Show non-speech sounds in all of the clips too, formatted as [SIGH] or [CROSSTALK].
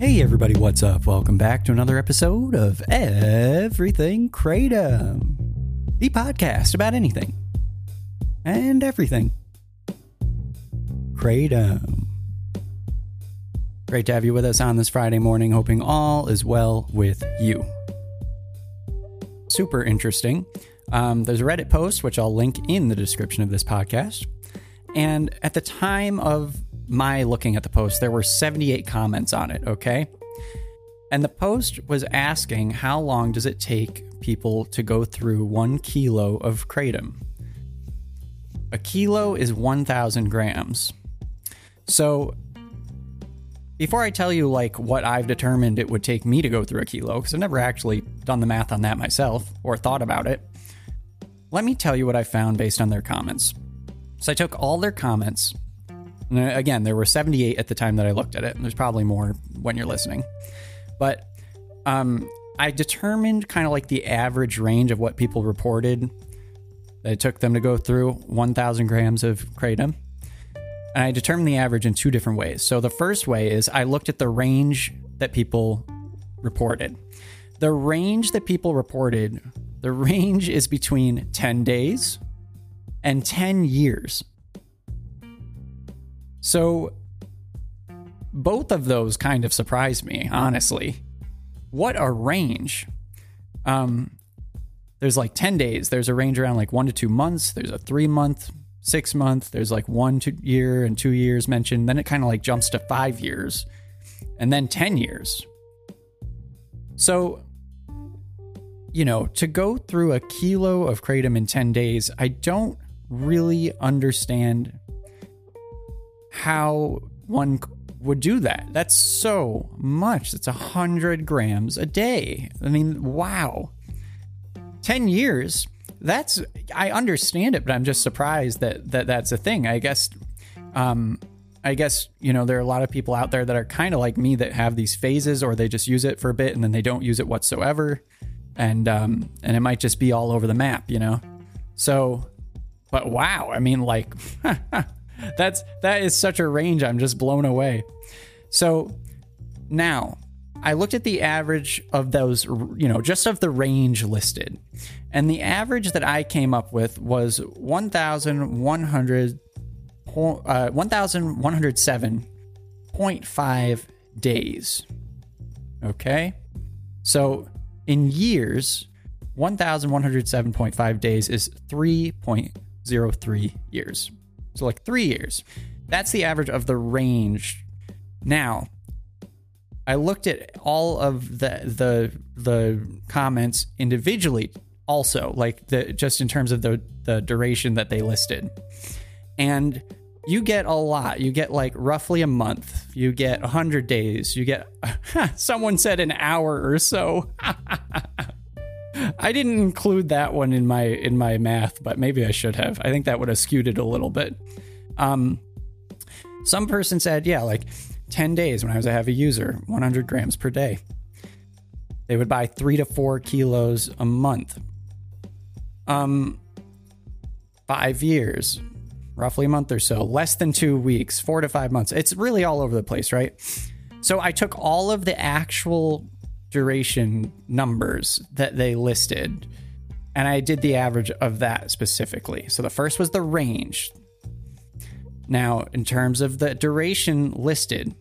Hey everybody, what's up? Welcome back to another episode of Everything Kratom, the podcast about anything and everything. Kratom. Great to have you with us on this Friday morning, hoping all is well with you. Super interesting. Um, there's a Reddit post, which I'll link in the description of this podcast. And at the time of my looking at the post, there were 78 comments on it, okay? And the post was asking how long does it take people to go through one kilo of kratom? A kilo is 1,000 grams. So before I tell you like what I've determined it would take me to go through a kilo, because I've never actually done the math on that myself or thought about it, let me tell you what I found based on their comments. So I took all their comments and again, there were 78 at the time that I looked at it. And there's probably more when you're listening. But um, I determined kind of like the average range of what people reported that it took them to go through 1,000 grams of kratom. And I determined the average in two different ways. So the first way is I looked at the range that people reported. The range that people reported, the range is between 10 days and 10 years. So both of those kind of surprised me, honestly. What a range. Um there's like 10 days. There's a range around like 1 to 2 months. There's a 3 month, 6 month. There's like 1 two year and 2 years mentioned. Then it kind of like jumps to 5 years. And then 10 years. So you know, to go through a kilo of kratom in 10 days, I don't really understand how one would do that. That's so much. That's a hundred grams a day. I mean, wow. 10 years. That's, I understand it, but I'm just surprised that, that that's a thing. I guess, um, I guess, you know, there are a lot of people out there that are kind of like me that have these phases or they just use it for a bit and then they don't use it whatsoever. And, um, and it might just be all over the map, you know? So, but wow, I mean, like, [LAUGHS] That's that is such a range. I'm just blown away. So now I looked at the average of those, you know, just of the range listed. And the average that I came up with was 1,100, uh, 1,107.5 days. Okay. So in years, 1,107.5 days is 3.03 years. So like three years. That's the average of the range. Now, I looked at all of the the the comments individually also, like the just in terms of the the duration that they listed. And you get a lot. You get like roughly a month. You get 100 days. You get [LAUGHS] someone said an hour or so. [LAUGHS] [LAUGHS] I didn't include that one in my in my math, but maybe I should have. I think that would have skewed it a little bit. Um, some person said, yeah, like 10 days when I was a heavy user, 100 grams per day. They would buy three to four kilos a month. Um, five years, roughly a month or so, less than two weeks, four to five months. It's really all over the place, right? So I took all of the actual duration numbers that they listed and I did the average of that specifically. So the first was the range. Now, in terms of the duration listed,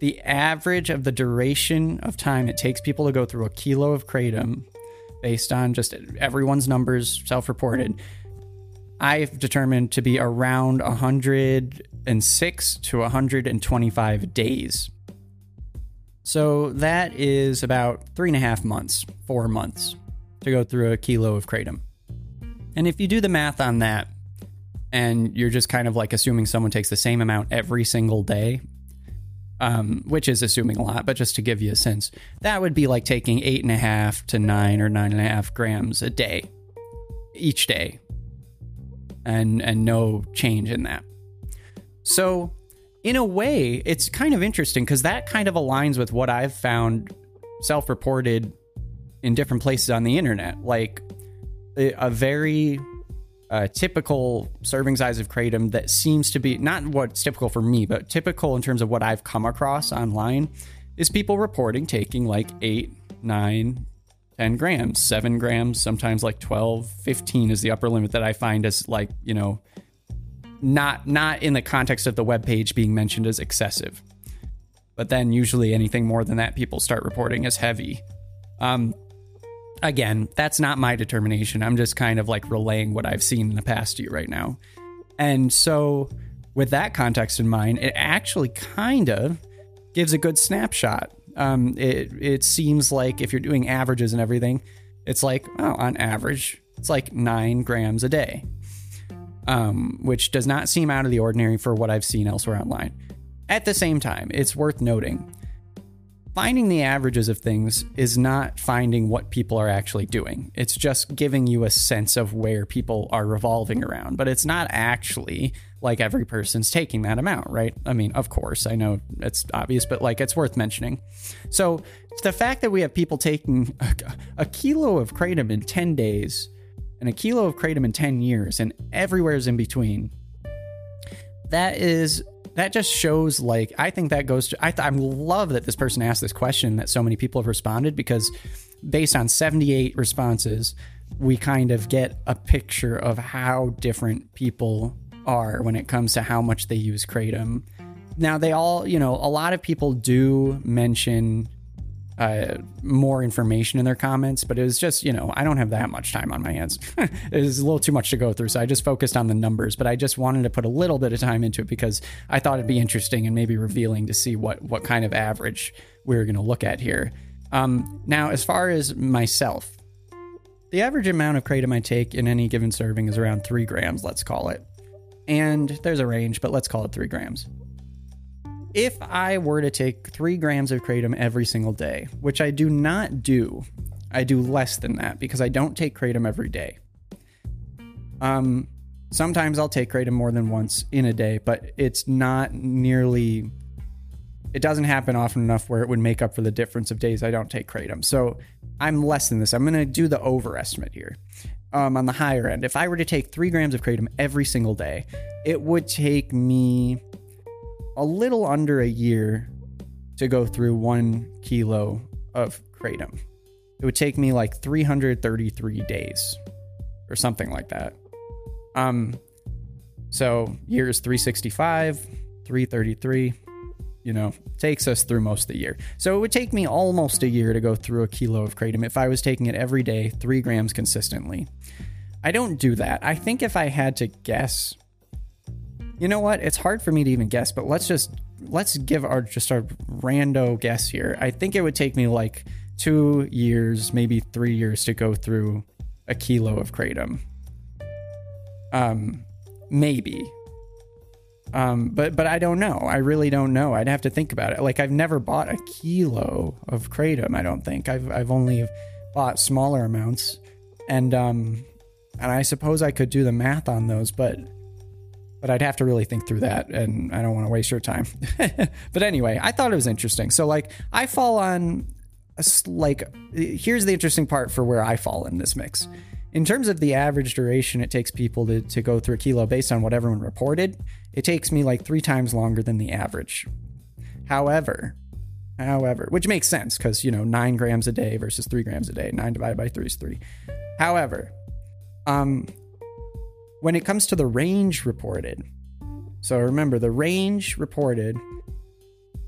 the average of the duration of time it takes people to go through a kilo of kratom based on just everyone's numbers self reported, I've determined to be around 106 to 125 days. So that is about three and a half months, four months to go through a kilo of kratom. And if you do the math on that, and you're just kind of like assuming someone takes the same amount every single day, um, which is assuming a lot, but just to give you a sense, that would be like taking eight and a half to nine or nine and a half grams a day, each day, and and no change in that. So, in a way, it's kind of interesting because that kind of aligns with what I've found self-reported in different places on the internet, like a very uh, typical serving size of kratom that seems to be not what's typical for me, but typical in terms of what I've come across online is people reporting taking like eight, nine, 10 grams, seven grams, sometimes like 12, 15 is the upper limit that I find as like, you know, not not in the context of the web page being mentioned as excessive. But then usually anything more than that people start reporting as heavy. Um, again, that's not my determination. I'm just kind of like relaying what I've seen in the past to you right now. And so, with that context in mind, it actually kind of gives a good snapshot. Um, it it seems like if you're doing averages and everything, it's like oh, on average, it's like nine grams a day, um, which does not seem out of the ordinary for what I've seen elsewhere online. At the same time, it's worth noting finding the averages of things is not finding what people are actually doing. It's just giving you a sense of where people are revolving around, but it's not actually like every person's taking that amount, right? I mean, of course, I know it's obvious, but like it's worth mentioning. So, the fact that we have people taking a, a kilo of kratom in 10 days and a kilo of kratom in 10 years and everywhere's in between, that is that just shows like I think that goes to I, th- I love that this person asked this question that so many people have responded because based on 78 responses we kind of get a picture of how different people are when it comes to how much they use kratom. Now they all, you know, a lot of people do mention uh, more information in their comments, but it was just, you know, I don't have that much time on my hands. [LAUGHS] it was a little too much to go through. So I just focused on the numbers, but I just wanted to put a little bit of time into it because I thought it'd be interesting and maybe revealing to see what, what kind of average we are going to look at here. Um, now, as far as myself, the average amount of kratom I take in any given serving is around three grams, let's call it. And there's a range, but let's call it three grams if I were to take three grams of kratom every single day, which I do not do, I do less than that because I don't take kratom every day. Um, sometimes I'll take kratom more than once in a day, but it's not nearly. It doesn't happen often enough where it would make up for the difference of days I don't take kratom. So I'm less than this. I'm going to do the overestimate here. Um, on the higher end, if I were to take three grams of kratom every single day, it would take me a little under a year to go through one kilo of kratom. It would take me like 333 days or something like that. Um, so years 365, 333, you know, takes us through most of the year. So it would take me almost a year to go through a kilo of kratom if I was taking it every day, three grams consistently. I don't do that. I think if I had to guess, you know what? It's hard for me to even guess, but let's just let's give our just our rando guess here. I think it would take me like two years, maybe three years to go through a kilo of kratom. Um, maybe. Um, but but I don't know. I really don't know. I'd have to think about it. Like I've never bought a kilo of kratom. I don't think I've I've only bought smaller amounts, and um, and I suppose I could do the math on those, but but I'd have to really think through that, and I don't want to waste your time. [LAUGHS] but anyway, I thought it was interesting. So, like, I fall on, a, like, here's the interesting part for where I fall in this mix. In terms of the average duration it takes people to, to go through a kilo based on what everyone reported, it takes me like three times longer than the average. However, however, which makes sense because, you know, nine grams a day versus three grams a day, nine divided by three is three. However, um, when it comes to the range reported, So remember, the range reported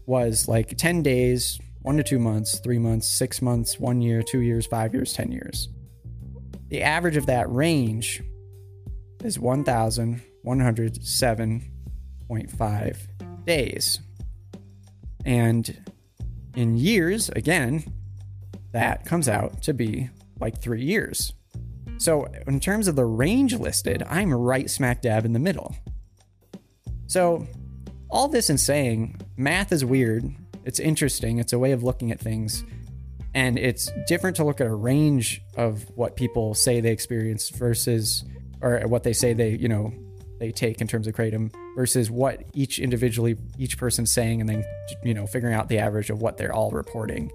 was like 10 days, one to two months, three months, six months, one year, two years, five years, 10 years. The average of that range is 1,107.5 days. And in years, again, that comes out to be like three years. So, in terms of the range listed, I'm right smack dab in the middle. So, all this in saying, math is weird. It's interesting. It's a way of looking at things. And it's different to look at a range of what people say they experience versus, or what they say they, you know, they take in terms of kratom versus what each individually, each person's saying, and then, you know, figuring out the average of what they're all reporting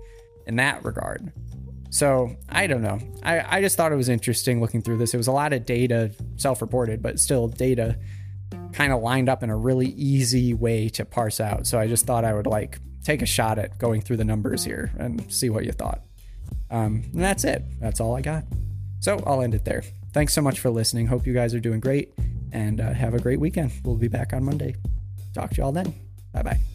in that regard. So I don't know. I, I just thought it was interesting looking through this. It was a lot of data, self reported, but still data kind of lined up in a really easy way to parse out. So I just thought I would like take a shot at going through the numbers here and see what you thought. Um, and that's it. That's all I got. So I'll end it there. Thanks so much for listening. Hope you guys are doing great and uh, have a great weekend. We'll be back on Monday. Talk to you all then. Bye bye.